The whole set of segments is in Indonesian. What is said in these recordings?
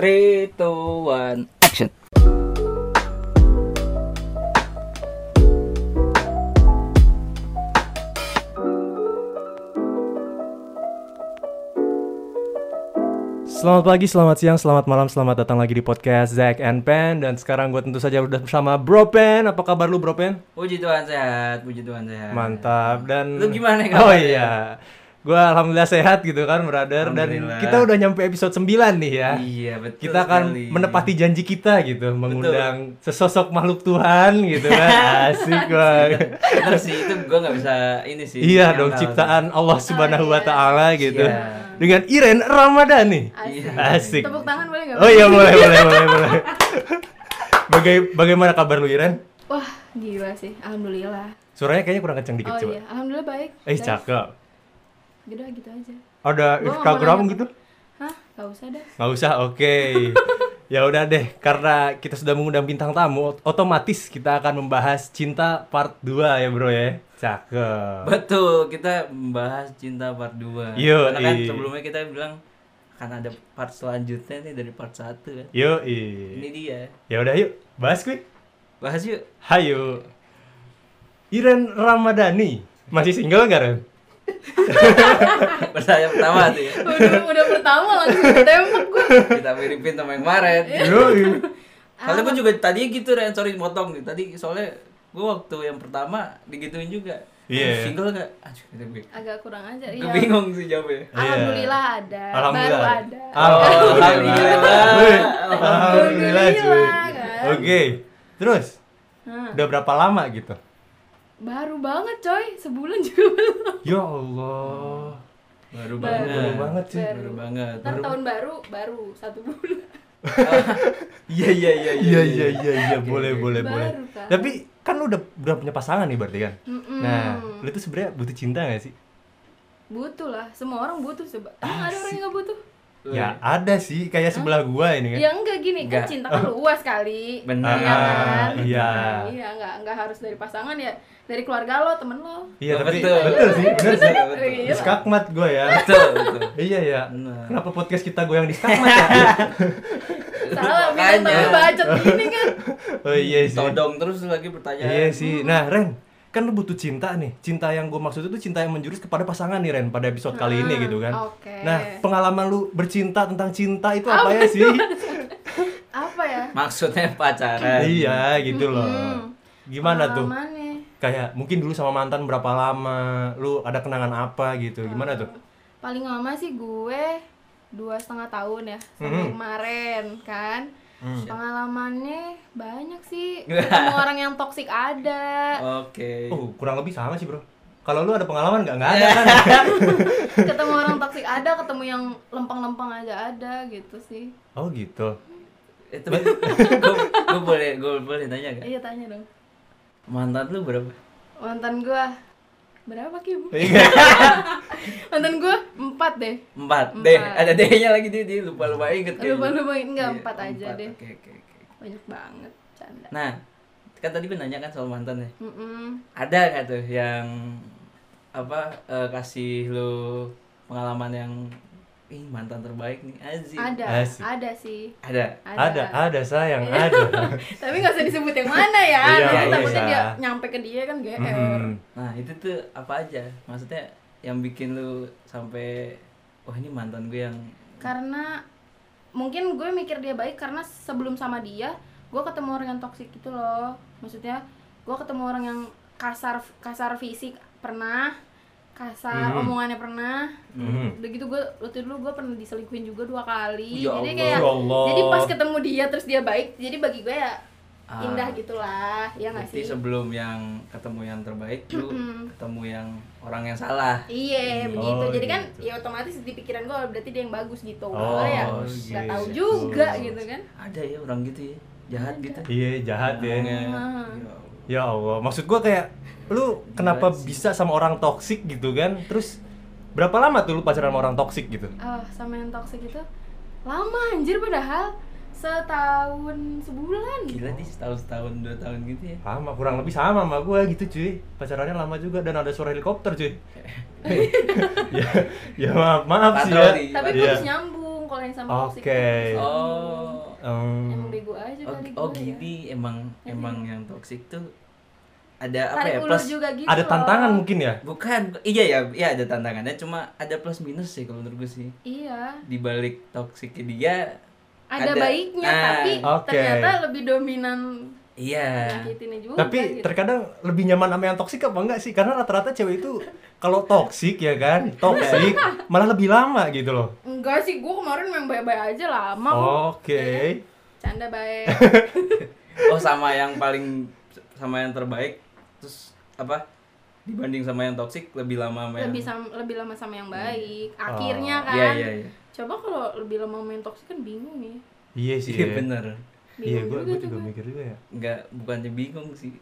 3, 2, 1, action. Selamat pagi, selamat siang, selamat malam, selamat datang lagi di podcast Zack and Pen Dan sekarang gue tentu saja udah bersama Bro Pen Apa kabar lu Bro Pen? Puji Tuhan sehat, puji Tuhan sehat. Mantap dan Lu gimana Oh kabarnya? iya Gue alhamdulillah sehat gitu kan brother Dan kita udah nyampe episode 9 nih ya Iya, betul. Kita akan sekali. menepati janji kita gitu Mengundang sesosok makhluk Tuhan gitu kan Asik banget Bener sih, itu gua nggak bisa ini sih. Iya dong sih. ciptaan Allah subhanahu wa ta'ala gitu Iya. Dengan Iren Ramadhani Iya. Asik Tepuk tangan boleh nggak? Oh iya boleh boleh boleh boleh. Baga bagaimana kabar lu Iren? Wah, gila sih. Alhamdulillah. Suaranya kayaknya kurang kencang dikit oh coba. iya, alhamdulillah baik. Eh cakep. Gitu gitu aja. Ada Gua Instagram gitu? Hah? Gak usah dah. Nggak usah, oke. ya udah deh, karena kita sudah mengundang bintang tamu, ot- otomatis kita akan membahas cinta part 2 ya bro ya. Cakep. Betul, kita membahas cinta part 2. Yo, Karena kan sebelumnya kita bilang akan ada part selanjutnya nih dari part 1 kan. Yo, Ini dia. ya udah yuk, bahas quick. Bahas yuk. Hayo. Iren Ramadhani masih single nggak Ren? Pertanyaan pertama tuh ya. udah, udah pertama langsung tembak gue. Kita miripin sama yang kemarin. Yo, Soalnya gue juga tadi gitu Ren, sorry motong nih. Tadi soalnya gue waktu yang pertama digituin juga. Iya. Single gak? Aduh. Agak kurang aja. Gue Iya. bingung sih jawabnya. Alhamdulillah ada. Alhamdulillah. Baru ada. Alhamdulillah. Alhamdulillah Alhamdulillah, cuy. kan? Oke. Terus Hah, udah berapa lama gitu? Baru banget coy. Sebulan juga belum. Ya Allah. Baru Baru. banget. Baru banget sih. Baru. Baru banget. Ntar tahun baru, baru satu bulan. Iya iya iya Iya iya iya iya Oke, boleh oke. boleh Baru, boleh. kan? Tapi kan lu udah udah punya pasangan nih berarti kan? Mm-mm. Nah, lu tuh sebenarnya butuh cinta gak sih? Butuh lah. Semua orang butuh coba. Emang ada orang yang gak butuh? Ya ada sih, kayak sebelah gua ini kan. Ya enggak gini, Enggak. kan cinta kan luas kali. Benar. Iya kan? Ah, iya. Iya, enggak enggak harus dari pasangan ya. Dari keluarga lo, temen lo. Iya Oh, tapi betul. betul sih, bener sih. Iya. Skakmat gua ya. Betul betul. Iya ya. Benar. Kenapa podcast kita goyang di skakmat ya? Salah, bintang tamu bacot gini kan. oh iya sih. Todong terus lagi pertanyaan. Iya sih. Nah, Ren, kan lu butuh cinta nih. Cinta yang gue maksud itu cinta yang menjurus kepada pasangan nih, Ren, pada episode kali ini Ah, gitu kan. oke. Nah, pengalaman lu bercinta tentang cinta itu apa, ya sih? Apa ya? Maksudnya pacaran. iya, gitu loh. Mm-mm. Gimana tuh? Pengalamannya. Kayak mungkin dulu sama mantan berapa lama? Lu ada kenangan apa gitu? Gimana tuh? Paling lama sih gue dua setengah tahun ya sampai Mhm. kemarin kan. Hmm. Pengalamannya banyak sih. Ketemu orang yang toksik ada. Oke. Oh, kurang lebih sama sih, Bro. Kalau lu ada pengalaman nggak? Nggak ada kan? ketemu orang toksik ada, ketemu yang lempeng-lempeng aja ada gitu sih. oh, gitu. Itu gue boleh gue boleh tanya gak? Iya tanya dong. Mantan lu berapa? Mantan gua berapa Kim? Iya. Mantan gua empat deh. Empat. Empat. D. Ada D-nya lagi dia, dia lupa lupa inget kayaknya. Lupa lupa enggak Iya, empat aja deh. Oke oke oke. Banyak banget canda. Nah, kan tadi gue nanya kan soal mantan ya. Mm-mm. Ada nggak tuh yang apa eh, kasih lu pengalaman yang ih mantan terbaik nih Aziz Ada, Asik. ada sih. ada Ada, ada sayang, ada. Tapi nggak usah disebut yang mana ya. Iya, Nanti iya, takutnya iya. dia nyampe ke dia kan GR. Mm-mm. nah itu tuh apa aja maksudnya yang bikin lu sampai wah ini mantan gue yang Karena mungkin gue mikir dia baik karena sebelum sama dia, gue ketemu orang yang toksik gitu loh. Maksudnya gue ketemu orang yang kasar kasar fisik pernah, kasar Mhm. omongannya pernah. Mhm. Udah gitu gue waktu dulu gue pernah diselingkuhin juga dua kali. Ya jadi Allah. kayak Ya Allah. jadi pas ketemu dia terus dia baik, jadi bagi gue ya Ah. indah gitulah, ya nggak sih? sebelum yang ketemu yang terbaik lu Mm-mm. ketemu yang orang yang salah Iya Hmm. begitu. Oh, Jadi kan gitu. ya otomatis di pikiran gue berarti dia yang bagus gitu. Oh, ya gitu. nggak tahu juga gitu kan. ada ya orang gitu ya jahat gitu Iya, jahat ya. Ah. Ya Allah. Ya Allah, maksud gua kayak lu kenapa Gila bisa sama orang toksik gitu kan? Terus berapa lama tuh lu pacaran sama orang toksik gitu? Ah sama yang toxic itu lama anjir padahal setahun sebulan. gila nih setahun setahun dua tahun gitu ya Sama, kurang lebih sama sama gua gitu cuy. Pacarannya lama juga dan ada suara helikopter cuy. ya, ya maaf maaf sih ya. Tapi Iya. putus nyambung kalau yang sama toxic Oke. itu putus Oh. nyambung. oh Gimana ya? gini emang Iya. emang yang toksik tuh ada apa tarik ya plus juga gitu Ada loh. tantangan mungkin ya? bukan iya ya iya ada tantangannya cuma ada plus minus sih kalau menurut gue sih iya di balik toksiknya dia ada, Ada. baiknya Ah. tapi Oke. ternyata lebih dominan iya juga Tapi gitu. terkadang lebih nyaman sama yang toksik apa enggak sih? Karena rata-rata cewek itu kalau toksik ya kan, toksik malah lebih lama gitu loh. enggak sih gue kemarin main baik-baik aja lama Oke. canda baik oh sama yang paling sama yang terbaik apa dibanding sama yang toksik lebih lama sama yang lebih sama lebih lama sama yang baik akhirnya Oh, kan iya iya iya coba kalau lebih lama main toksik kan bingung nih Iya sih. iya ya. bener Iya, gue juga juga mikir juga ya. nggak bukannya bingung sih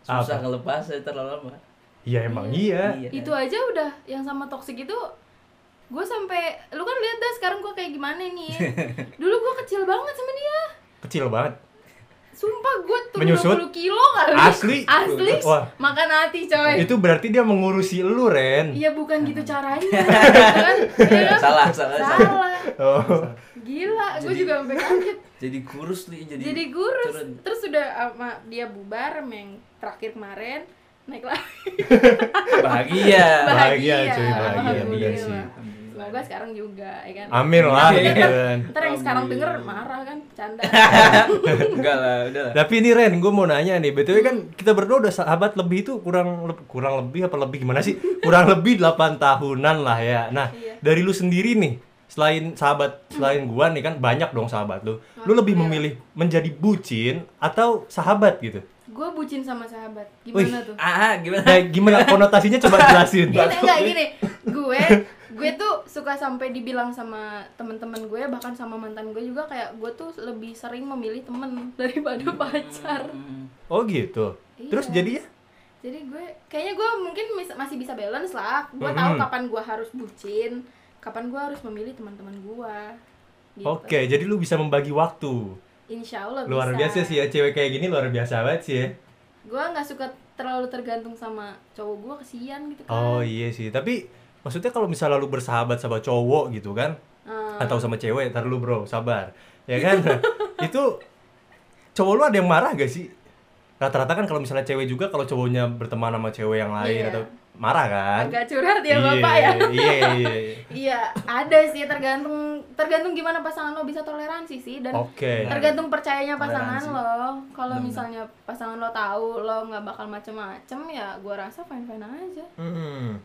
susah Apa? ngelepasnya terlalu lama Iya emang iya. Iya. itu aja udah yang sama toksik itu gue sampai lu kan lihat dah sekarang gue kayak gimana nih dulu gue kecil banget sama dia Kecil banget. Sumpah gue turun Menyusut? 20 kilo kali Asli? asli Wah. makan hati coy Itu berarti dia mengurusi lu, Ren. iya bukan gitu caranya gitu kan Iya kan? salah salah salah salah Oh. gila gue juga sampai kaget jadi kurus nih jadi jadi kurus turun. terus udah sama dia bubar yang terakhir kemarin naik lagi bahagia Bahagia, cuy, bahagia, Alhamdulillah. bener sih. Semoga sekarang juga ya kan Amin lah Iya. gitu kan. ntar yang sekarang denger marah kan canda enggak lah udah lah Tapi ini Ren, gue mau nanya nih, btw kan kita berdua udah sahabat lebih itu kurang kurang lebih apa lebih gimana sih? Kurang lebih 8 tahunan lah ya. Nah, Iya. dari lu sendiri nih, selain sahabat selain gua nih kan banyak dong sahabat lu. Lu lebih memilih menjadi bucin atau sahabat gitu? gue bucin sama sahabat Wih. gimana tuh ah gimana Nah, gimana konotasinya coba jelasin. gini enggak gini gue gue tuh suka sampai dibilang sama teman-teman gue bahkan sama mantan gue juga kayak gue tuh lebih sering memilih temen daripada pacar Hmm. Oh gitu. Terus Iya. jadi ya? jadi gue kayaknya gue mungkin mis- masih bisa balance lah gue tahu kapan gue harus bucin kapan gue harus memilih teman-teman gue gitu. Oke, jadi lu bisa membagi waktu. insya Allah Luar bisa. biasa sih ya cewek kayak gini luar biasa banget sih ya. gue nggak suka terlalu tergantung sama cowok gue kesian gitu kan Oh iya sih, tapi maksudnya kalau misalnya lu bersahabat sama cowok gitu kan, Ah. atau sama cewek, ntar lu bro, sabar, ya kan? itu cowok lu ada yang marah gak sih? Rata-rata kan kalau misalnya cewek juga kalau cowoknya berteman sama cewek yang lain Iya. atau marah kan? agak curhat ya bapak ya Iya, iya, iya. iya ada sih tergantung tergantung gimana pasangan lo bisa toleransi sih dan Oke. tergantung percayanya pasangan Toleransi. lo kalau misalnya pasangan lo tahu lo nggak bakal macem-macem ya gua rasa fine fine aja Hmm.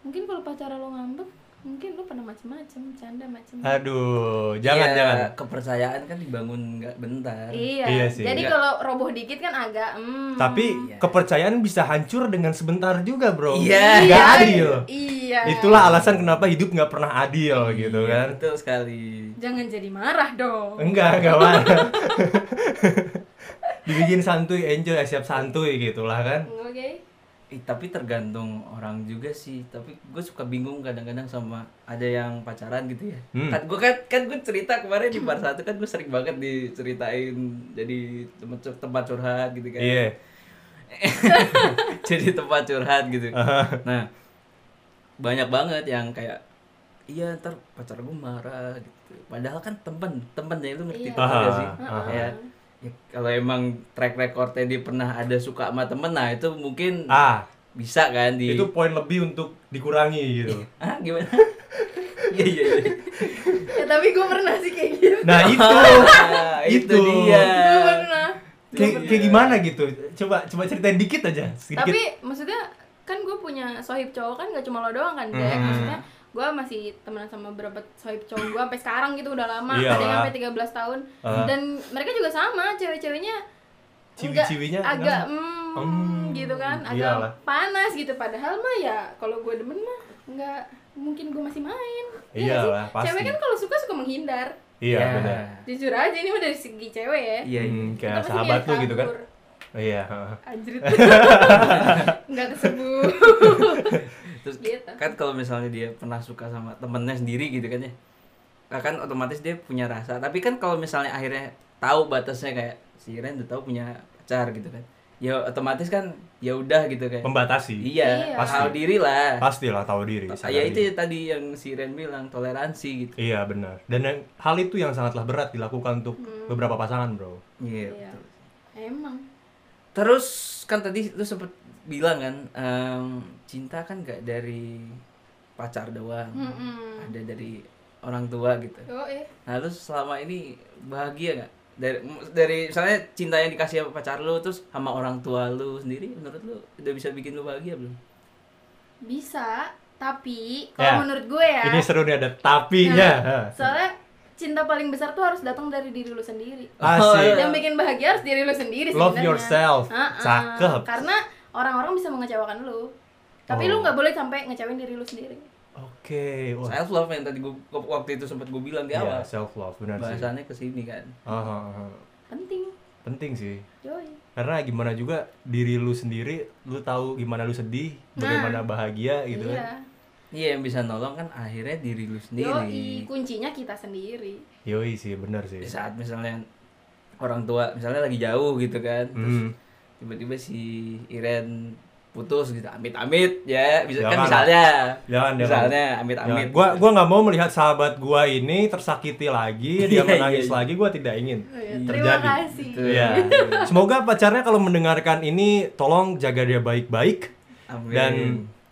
Mungkin kalau pacar lo ngambek mungkin lo pernah macem-macem canda macem Aduh, jangan Iya, jangan. kepercayaan kan dibangun nggak bentar iya, Iya sih. jadi Iya. kalau roboh dikit kan agak hmm. Tapi Iya. kepercayaan bisa hancur dengan sebentar juga, bro. Iya. Nggak adil. iya Itulah alasan kenapa hidup nggak pernah adil gitu Iya, kan. betul sekali jangan jadi marah dong Enggak, enggak marah. Dibikin santuy, enjoy, siap santuy gitulah kan. oke Ih, tapi tergantung orang juga sih tapi gue suka bingung kadang-kadang sama ada yang pacaran gitu ya Hmm. kan gue kan kan gue cerita kemarin di part satu kan gue sering banget diceritain jadi tempat tempat curhat gitu kan Iya. jadi tempat curhat gitu Aha. nah banyak banget yang kayak iya ntar pacar gue marah gitu padahal kan temen temennya lu ngerti Iya. temen gak sih Aha. Kayak, ya, kalau emang track recordnya dia pernah ada suka sama temen nah itu mungkin Ah, bisa kan di itu poin lebih untuk dikurangi gitu. ah gimana iya iya iya ya tapi gue pernah sih kayak gitu Nah, itu Ah, itu Itu. dia gue pernah kayak, kayak gimana gitu? Coba coba ceritain dikit aja, sedikit. tapi maksudnya kan gue punya sohib cowok kan gak cuma lo doang kan Jack Hmm. maksudnya gue masih temenan sama beberapa sohib cowok gue sampai sekarang gitu udah lama Iyalah. ada yang sampai 13 tahun Ah. dan mereka juga sama cewek-ceweknya Ciwi-ciwinya enggak- agak enggak? mm, gitu kan agak iyalah. panas gitu padahal mah ya kalau gue demen mah nggak mungkin gue masih main Iya pasti. cewek kan kalau suka suka menghindar Iya, Ya. benar. jujur aja ini mah dari segi cewek ya iya iya. Hmm, kayak sahabat lu gitu kan. kabur. Iya. Anjrit. nggak kesebut terus Gitu. kan kalau misalnya dia pernah suka sama temennya sendiri gitu kan ya nah, kan otomatis dia punya rasa tapi kan kalau misalnya akhirnya tahu batasnya kayak si Ren udah tahu punya pacar gitu kan ya otomatis kan ya udah gitu kayak Membatasi. iya Iya. tahu diri lah Pastilah tahu diri. ya itu diri. tadi yang si Ren bilang toleransi gitu Iya benar. Dan yang, hal itu yang sangatlah berat dilakukan untuk beberapa pasangan, bro. iya Iya. betul. Emang. terus kan tadi lu sempet bilang kan em, cinta kan gak dari pacar doang Mm-mm. ada dari orang tua gitu Yo, eh. nah lu selama ini bahagia nggak dari dari misalnya cinta yang dikasih sama pacar lu terus sama orang tua lu sendiri menurut lu udah bisa bikin lu bahagia belum Bisa, tapi Ya. kalau menurut gue ya. Ini seru nih ada tapinya. Nah, soalnya cinta paling besar tuh harus datang dari diri lu sendiri. Asik. Yang bikin bahagia harus diri lu sendiri Love sebenarnya. yourself. Ha-ha. Cakep. Karena orang-orang bisa mengecewakan lu. Tapi Oh. lu nggak boleh sampai ngecewain diri lu sendiri. Oke. Wah. self love yang tadi gua waktu itu sempat gue bilang di Iya, awal self love benar sih. bahasannya ke sini kan Aha, aha. Penting. Penting sih. Yoi. Karena gimana juga diri lu sendiri, lu tahu gimana lu sedih, bagaimana bahagia gitu iya. kan. iya yang bisa nolong kan akhirnya diri lu Yoi, sendiri kuncinya kita sendiri. Yoi sih, benar sih. di saat misalnya orang tua misalnya lagi jauh gitu kan terus Hmm. Tiba-tiba si Iren putus gitu amit-amit ya bisa kan Jangan. misalnya Jangan, misalnya Ya, amit-amit gua gua nggak mau melihat sahabat gua ini tersakiti lagi, dia Iya, menangis iya, iya. lagi, gua tidak ingin. Oh, iya. Terima Terjadi. Iya. Semoga pacarnya kalau mendengarkan ini tolong jaga dia baik-baik Amin. dan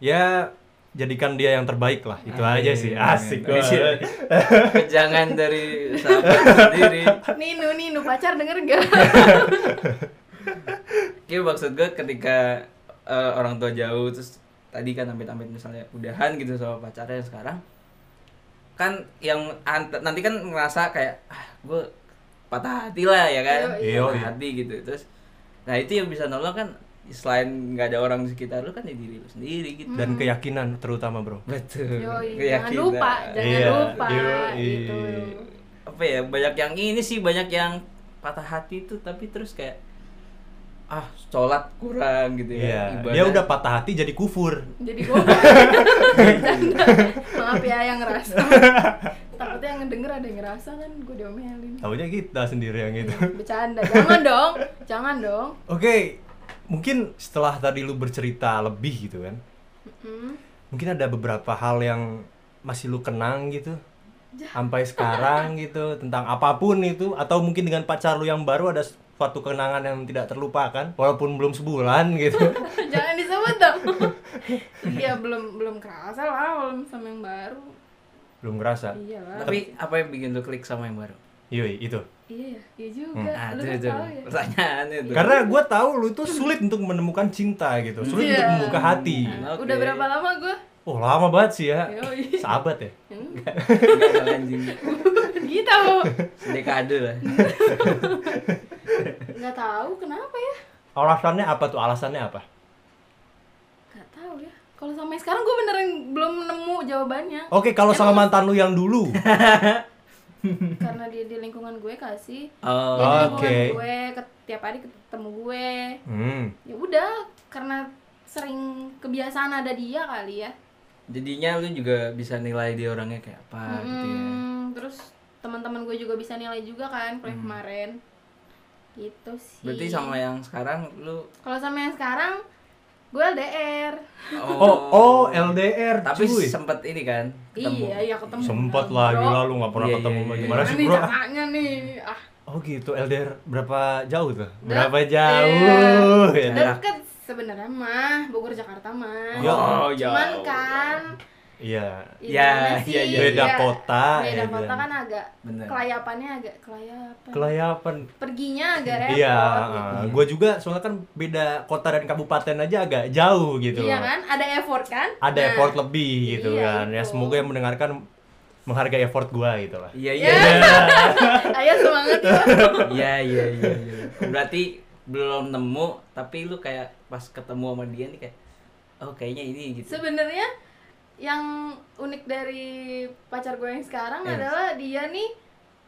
ya jadikan dia yang terbaik lah. Itu Amin. aja sih. Asik. Amin. banget. jangan dari sahabat sendiri Ninu, Ninu pacar denger gak? Kayak maksud gue ketika eh, orang tua jauh terus tadi kan amit-amit misalnya udahan gitu sama pacarnya yang sekarang kan yang ant- nanti kan ngerasa kayak ah gue patah hati lah ya kan Iya, patah hati gitu terus nah itu yang bisa nolong kan selain nggak ada orang di sekitar lu kan ya diri lu sendiri gitu Dan keyakinan terutama, Bro. betul Yoi, jangan Keyakinan. lupa, jangan Iya, lupa yoi. gitu. apa ya banyak yang ini sih banyak yang patah hati tuh tapi terus kayak ah sholat kurang gitu ya Iya, ibadah. dia udah patah hati jadi kufur. Jadi gue Bercanda. Maaf ya yang ngerasa. Takutnya yang ngedenger ada yang ngerasa kan gue diomelin. Tahunya kita sendiri yang itu. Bercanda. Jangan dong. Jangan dong. Oke, mungkin setelah tadi lu bercerita lebih gitu kan. Mm. Mungkin ada beberapa hal yang masih lu kenang gitu. Sampai sekarang gitu tentang apa pun itu atau mungkin dengan pacar lu yang baru ada suatu kenangan yang tidak terlupakan walaupun belum sebulan gitu. Jangan disebut dong. Iya belum belum kerasa lah kalau sama yang baru. belum ngerasa. Iya lah. Tapi apa yang bikin lu klik sama yang baru? Yoi, itu. Iya ya, iya juga. Ah, Lu itu, kan itu. tahu ya. Pertanyaannya tuh. Karena gue tahu lu tuh sulit untuk menemukan cinta gitu, sulit Iya. untuk membuka hati. Oke. Udah berapa lama gue? Oh lama banget sih ya, Yoi. sahabat ya. Enggak dong, anjing. Gitu. Dekade lah. Nggak tahu kenapa ya. Alasannya apa tuh? Alasannya apa? Nggak tahu ya. Kalau sampai sekarang gue beneran belum nemu jawabannya. Oke, kalau sama mantan lu yang dulu, Karena dia di lingkungan gue kasih. Oh, Dia di Oke. lingkungan gue ke- tiap hari ketemu gue. hmm, Ya udah, karena sering kebiasaan ada dia kali ya. jadinya lu juga bisa nilai dia orangnya kayak apa gitu ya. Hmm, terus teman-teman gue juga bisa nilai juga kan, kalau Hmm. kemarin. Gitu sih. Berarti sama yang sekarang lu Kalau sama yang sekarang gue LDR. oh oh LDR, tapi cuy. sempet ini kan ketemu. Iya, iya ketemu. Sempet Bro. lah, gila lu nggak pernah Iya, ketemu iya, iya. gimana sih bro? caranya nih? Ah, Oh gitu, LDR berapa jauh tuh? Dek- Berapa jauh? Ya, deket sebenarnya mah, Bogor Jakarta mah. Ya. Oh, ya. Cuman kan Iya, Ya, gimana iya, sih? iya, beda Ya, kota. Beda ya kota kan. kan agak Bener. kelayapannya agak kelayapan. Kelayapan. Perginya agak repot. Iya, gitu. gue juga soalnya kan beda kota dan kabupaten aja agak jauh gitu. Iya kan? Ada effort kan? Ada Nah, effort lebih gitu iya, kan. Ya itu. semoga yang mendengarkan menghargai effort gua gitu lah. Iya iya. Ya. Ayo semangat ya. Iya iya iya. iya. Berarti belum nemu tapi lu kayak pas ketemu sama dia nih kayak oh kayaknya ini gitu. Sebenarnya yang unik dari pacar gue yang sekarang Yes. adalah dia nih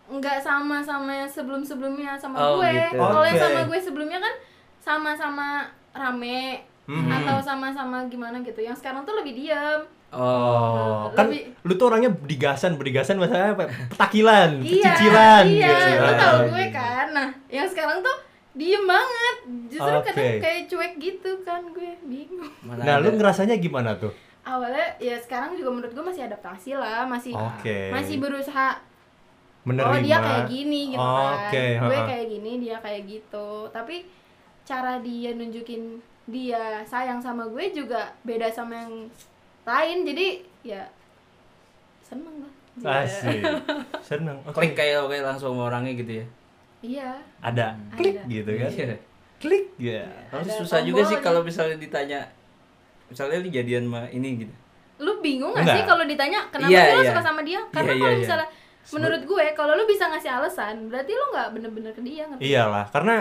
nggak sama sama yang sebelum-sebelumnya sama Oh, gue. gitu. Kalau yang sama gue sebelumnya kan sama-sama rame Mhm. atau sama-sama gimana gitu. Yang sekarang tuh lebih diam. Oh, Nah, kan lebih- lu tuh orangnya bedigasan maksudnya apa? Petakilan, Iya, cicilan iya, gitu. lu Ah. tahu gue kan. Nah, yang sekarang tuh diem banget justru kadang kayak cuek gitu kan gue bingung Mana Nah, lu ngerasanya gimana tuh? Awalnya ya sekarang juga menurut gue masih adaptasi lah masih Oke. masih berusaha Menerima. oh dia kayak gini gitu kan Oke, gue kayak gini dia kayak gitu tapi cara dia nunjukin dia sayang sama gue juga beda sama yang lain jadi ya seneng lah Asik. Seneng. Oke. klik kayak oke langsung sama orangnya gitu ya iya Ada klik Ada. gitu kan. Iya. Klik ya. Tapi Ada susah juga sih kalau misalnya ditanya misalnya lu jadian sama ini gitu. lu bingung gak Enggak. sih kalau ditanya kenapa Iya, sih lo iya. suka sama dia karena Iya, kalau iya, iya. misalnya menurut gue kalau lu bisa ngasih alasan berarti lu nggak bener-bener ke dia ngerti Iyalah, karena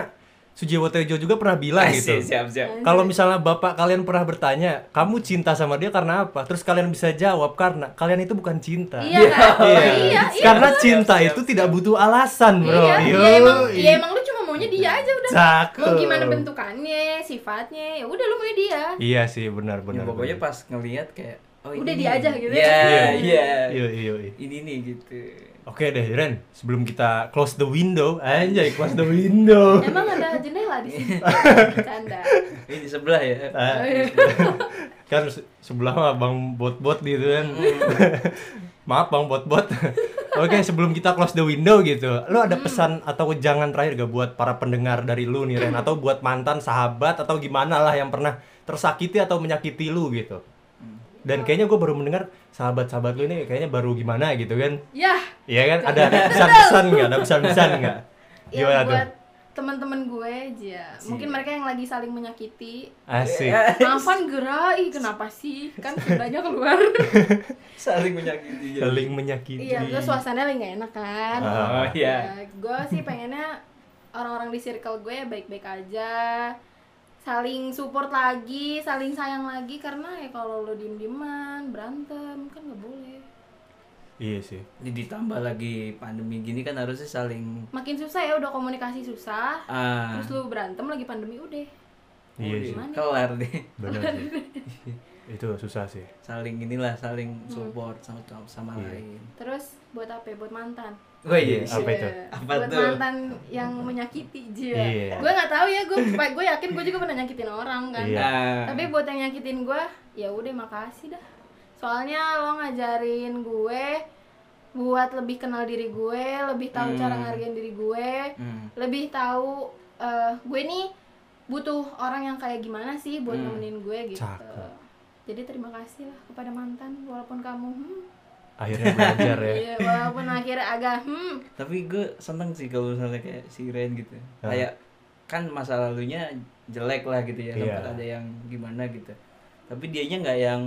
Sujiwo Tejo juga pernah bilang gitu. Siap siap. Kalau misalnya bapak kalian pernah bertanya, kamu cinta sama dia karena apa? Terus kalian bisa jawab karena kalian itu bukan cinta. iya kan Iya. iya iya Karena cinta Siap, itu tidak butuh alasan, bro. iya Yo, ya emang lu maunya dia aja udah Cakep. mau gimana bentukannya sifatnya ya udah lu maunya dia Iya sih, benar Ya, benar. pokoknya benar. pas ngelihat kayak oh Udah ini dia aja gitu Iya, ya. iya. Iya, iya, iya. Ini nih gitu. Oke deh, Ren. Sebelum kita close the window, anjay, close the window. emang ada jendela di sini canda Ini di sebelah ya. Ah, kan se- sebelah mah bang bot-bot gitu kan. Maaf bang bot-bot. Oke, sebelum kita close the window gitu, lu ada pesan atau jangan terakhir gak buat para pendengar dari lu nih Ren atau buat mantan sahabat atau gimana lah yang pernah tersakiti atau menyakiti lu gitu. Dan kayaknya gue baru mendengar sahabat-sahabat lu ini kayaknya baru gimana gitu kan. ya Iya kan? Ada pesan-pesan nggak? Ada pesan-pesan nggak? ya Gimana tuh? Teman-teman gue aja mungkin mereka yang lagi saling menyakiti Asik. Maafan gerai kenapa sih kan sudahnya keluar Saling menyakiti. jadi. Saling menyakiti. iya terus suasananya lagi gak enak kan Oh iya. gue sih pengennya orang-orang di circle gue baik-baik aja saling support lagi saling sayang lagi karena ya kalau lo diem-dieman berantem kan nggak boleh Iya sih. Jadi ditambah lagi pandemi gini kan harusnya saling makin susah ya udah komunikasi susah ah terus lu berantem lagi pandemi udah Iya udah, sih. Gimana? kelar deh. Benar sih. Itu susah sih. Saling inilah saling support sama sama Iya. lain. terus buat apa ya? buat mantan Oh iya. Apa itu? Iya. Apa buat tuh? mantan yang menyakiti dia Iya. gue nggak tahu ya gue gue yakin gue juga pernah nyakitin orang kan Iya. Nah, tapi buat yang nyakitin gue ya udah makasih dah soalnya lo ngajarin gue buat lebih kenal diri gue lebih tahu Hmm. cara ngargain diri gue hmm. lebih tahu eh, gue nih butuh orang yang kayak gimana sih buat Hmm. nemenin gue gitu Cakep. jadi terima kasih lah kepada mantan walaupun kamu hmm, Akhirnya belajar ya. iya, walaupun akhirnya agak hmm Tapi gue seneng sih kalau misalnya kayak si Ren gitu. Ah. Kayak kan masa lalunya jelek lah gitu ya, Iya. sempat ada yang gimana gitu. Tapi dianya nggak yang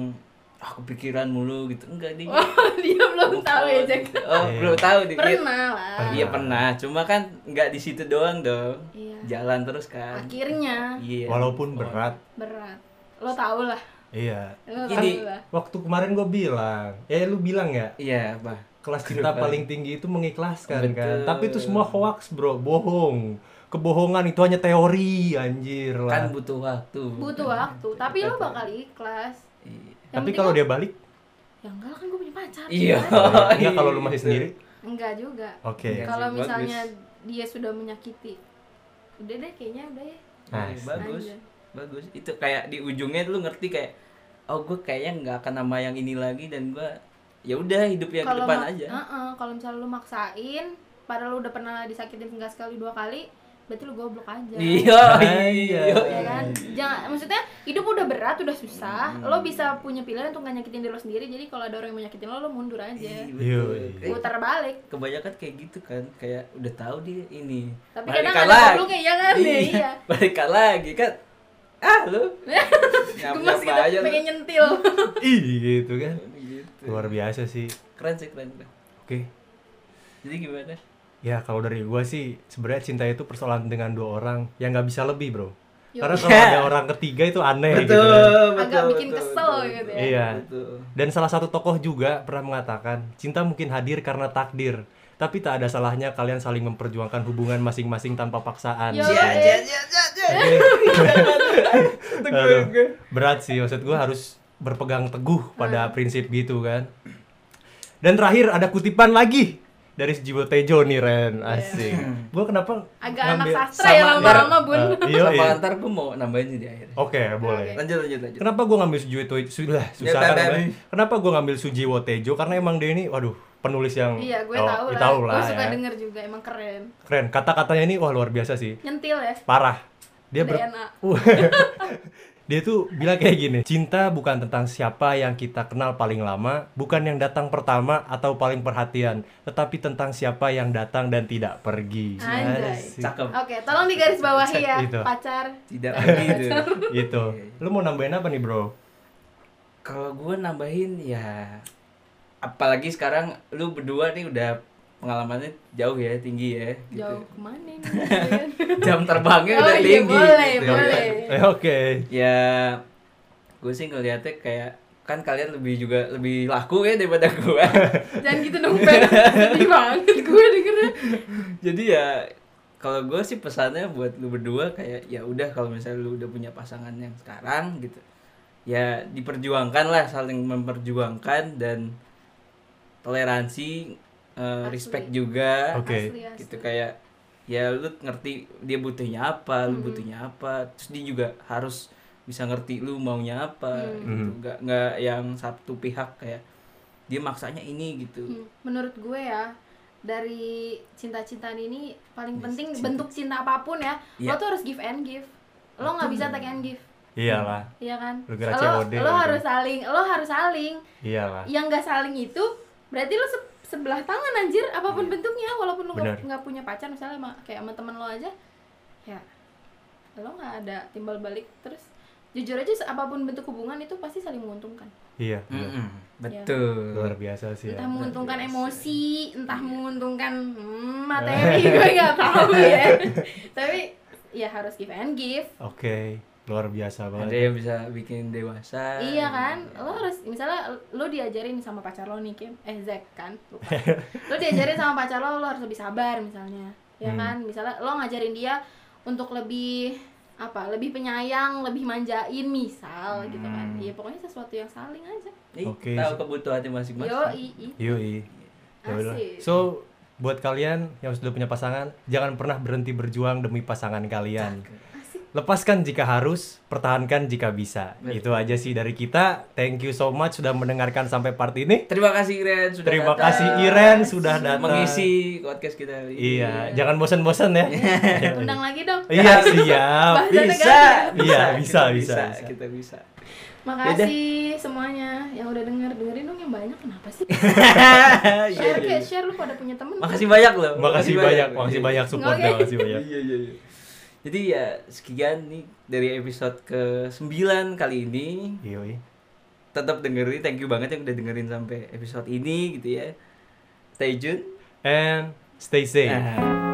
ah kepikiran mulu gitu. Enggak dia. dia belum tahu ya Jack gitu. Oh, Iya. belum tahu dikit. pernah lah Iya pernah, cuma kan nggak di situ doang dong. Iya. Jalan terus kan. akhirnya Iya. Walaupun berat. berat lo tau lah Iya. lo lah Waktu kemarin gue bilang, eh lu bilang ya, Iya, bah. kelas cinta paling tinggi itu mengikhlaskan kan. Betul. Tapi itu semua hoax, Bro. Bohong. Kebohongan itu hanya teori, anjir lah. Kan butuh waktu. butuh waktu tapi lo bakal ikhlas Iya. Yang Tapi kalau dia balik, ya enggak lah kan gue punya pacar Iya. gimana? enggak kalau lu masih sendiri. enggak juga Oke. Iya kalau misalnya bagus. dia sudah menyakiti udah deh kayaknya udah ya Nah, Iya, bagus. Aja. Bagus. Itu kayak di ujungnya lu ngerti kayak oh gue kayaknya nggak akan nama yang ini lagi dan gue ya udah hidup yang ke depan aja. Heeh, kalau misalnya lu maksain padahal lu udah pernah disakitin enggak sekali dua kali berarti lu goblok aja Iya, Iya. iya. ya kan jangan maksudnya hidup udah berat udah susah Hmm. lo bisa punya pilihan untuk nggak nyakitin diri lo sendiri jadi kalau ada orang yang mau nyakitin lo lo mundur aja Iya, Iya. Eh, putar balik kebanyakan kayak gitu kan kayak udah tahu dia ini tapi kadang ada lagi. gobloknya ya kan iya. iya balikan lagi kan ah lu gemes gitu aja lu. pengen nyentil Ih, gitu kan. gitu. Luar biasa sih. keren sih keren, keren. Oke. jadi gimana Ya kalau dari gua sih sebenarnya cinta itu persoalan dengan dua orang yang nggak bisa lebih bro. Yo. Karena kalau ada orang ketiga itu aneh gitu. kan. betul agak bikin kesel gitu ya Iya. betul. Dan salah satu tokoh juga pernah mengatakan cinta mungkin hadir karena takdir. Tapi tak ada salahnya kalian saling memperjuangkan hubungan masing-masing tanpa paksaan. Cia, cia, cia. Aduh, berat sih maksud gua harus berpegang teguh pada prinsip gitu kan. Dan terakhir ada kutipan lagi dari Sujiwo Tejo nih Ren asik gua kenapa agak anak ngambil- sastra ya lama-lama bun Eh, iya Sama iya ntar gue mau nambahin di akhir. oke boleh Oke. Lanjut lanjut lanjut. Kenapa gue ngambil Sujiwo Tejo? Sudah susah Ya, kan. Namanya. Beb. Kenapa gue ngambil Sujiwo Tejo? Karena emang dia ini, waduh, penulis yang iya gue oh, tahu ya lah tahu gue lah suka ya. denger juga emang keren Keren. Kata-katanya ini wah luar biasa sih. nyentil ya Parah. Dia ber DNA dia tuh bilang kayak gini, cinta bukan tentang siapa yang kita kenal paling lama, bukan yang datang pertama atau paling perhatian, tetapi tentang siapa yang datang dan tidak pergi. Anjay. Asik. Cakep. oke tolong digaris bawahi ya Itu. pacar Tidak begitu. Gitu. Lu mau nambahin apa nih, Bro? Kalau gue nambahin ya apalagi sekarang lu berdua nih udah pengalamannya jauh ya, tinggi ya gitu. jauh ke mana nih? Jam terbangnya Oh udah iya, tinggi. boleh, gitu. boleh. Eh, Oke. Ya gue sih ngeliatnya kayak kan kalian lebih juga lebih laku ya daripada gue. jangan gitu dong Ben sedih banget gue dengernya Jadi ya kalau gue sih pesannya buat lu berdua kayak ya udah kalau misalnya lu udah punya pasangan yang sekarang gitu ya diperjuangkan lah saling memperjuangkan dan toleransi eh, Asli. respect juga. Asli, asli. gitu kayak ya lu ngerti dia butuhnya apa lu Hmm. butuhnya apa terus dia juga harus bisa ngerti lu maunya apa Hmm. gitu Hmm. nggak nggak yang satu pihak kayak dia maksanya ini gitu Hmm, menurut gue ya dari cinta-cintaan ini paling Yes, penting cinta. bentuk cinta apa pun ya Iya. lo tuh harus give and give lo nggak bisa take and give Iyalah. iya kan Lu lo, COD lo lagi. harus saling lo harus saling Iyalah. yang nggak saling itu berarti lo se- sebelah tangan anjir. Apa pun bentuknya walaupun lo nggak punya pacar misalnya sama, kayak sama temen lo aja ya lo nggak ada timbal balik. Terus jujur aja se- apa pun bentuk hubungan itu pasti saling menguntungkan. Iya. bener. Mm-mm, betul. Luar biasa sih ya. entah menguntungkan biasa. emosi entah menguntungkan hmm, materi gue nggak tahu ya. Tapi ya harus give and give. Oke, luar biasa ada banget. yang bisa bikin dewasa iya kan lo harus misalnya lo diajarin sama pacar lo nih Kim eh Zack kan lupa lo diajarin sama pacar lo lo harus lebih sabar misalnya ya Hmm. kan misalnya lo ngajarin dia untuk lebih apa lebih penyayang lebih manjain misal gitu kan Hmm. ya pokoknya sesuatu yang saling aja Oke. tahu kebutuhannya masing-masing yo i. Ya. Asik. So, buat kalian yang sudah punya pasangan, jangan pernah berhenti berjuang demi pasangan kalian. Lepaskan jika harus, pertahankan jika bisa. Betul. Itu aja sih dari kita. Thank you so much sudah mendengarkan sampai part ini. terima kasih Iren sudah Terima datang. kasih Iren sudah datang. mengisi podcast kita ini. Iya, jangan bosan-bosan ya. undang lagi dong Iya, siap. Bahasannya bisa, ganti. Iya, kita bisa, bisa, bisa. kita bisa Makasih semuanya yang udah denger dengerin dong yang banyak kenapa sih? Iya, share iya. kayak share lu pada punya temen. makasih banyak loh Makasih banyak, makasih Iya. banyak supportnya, makasih banyak. iya iya iya jadi ya sekian nih dari episode ke 9 kali ini Yoi. tetap dengerin thank you banget yang udah dengerin sampai episode ini gitu ya stay tune And stay safe. Nah.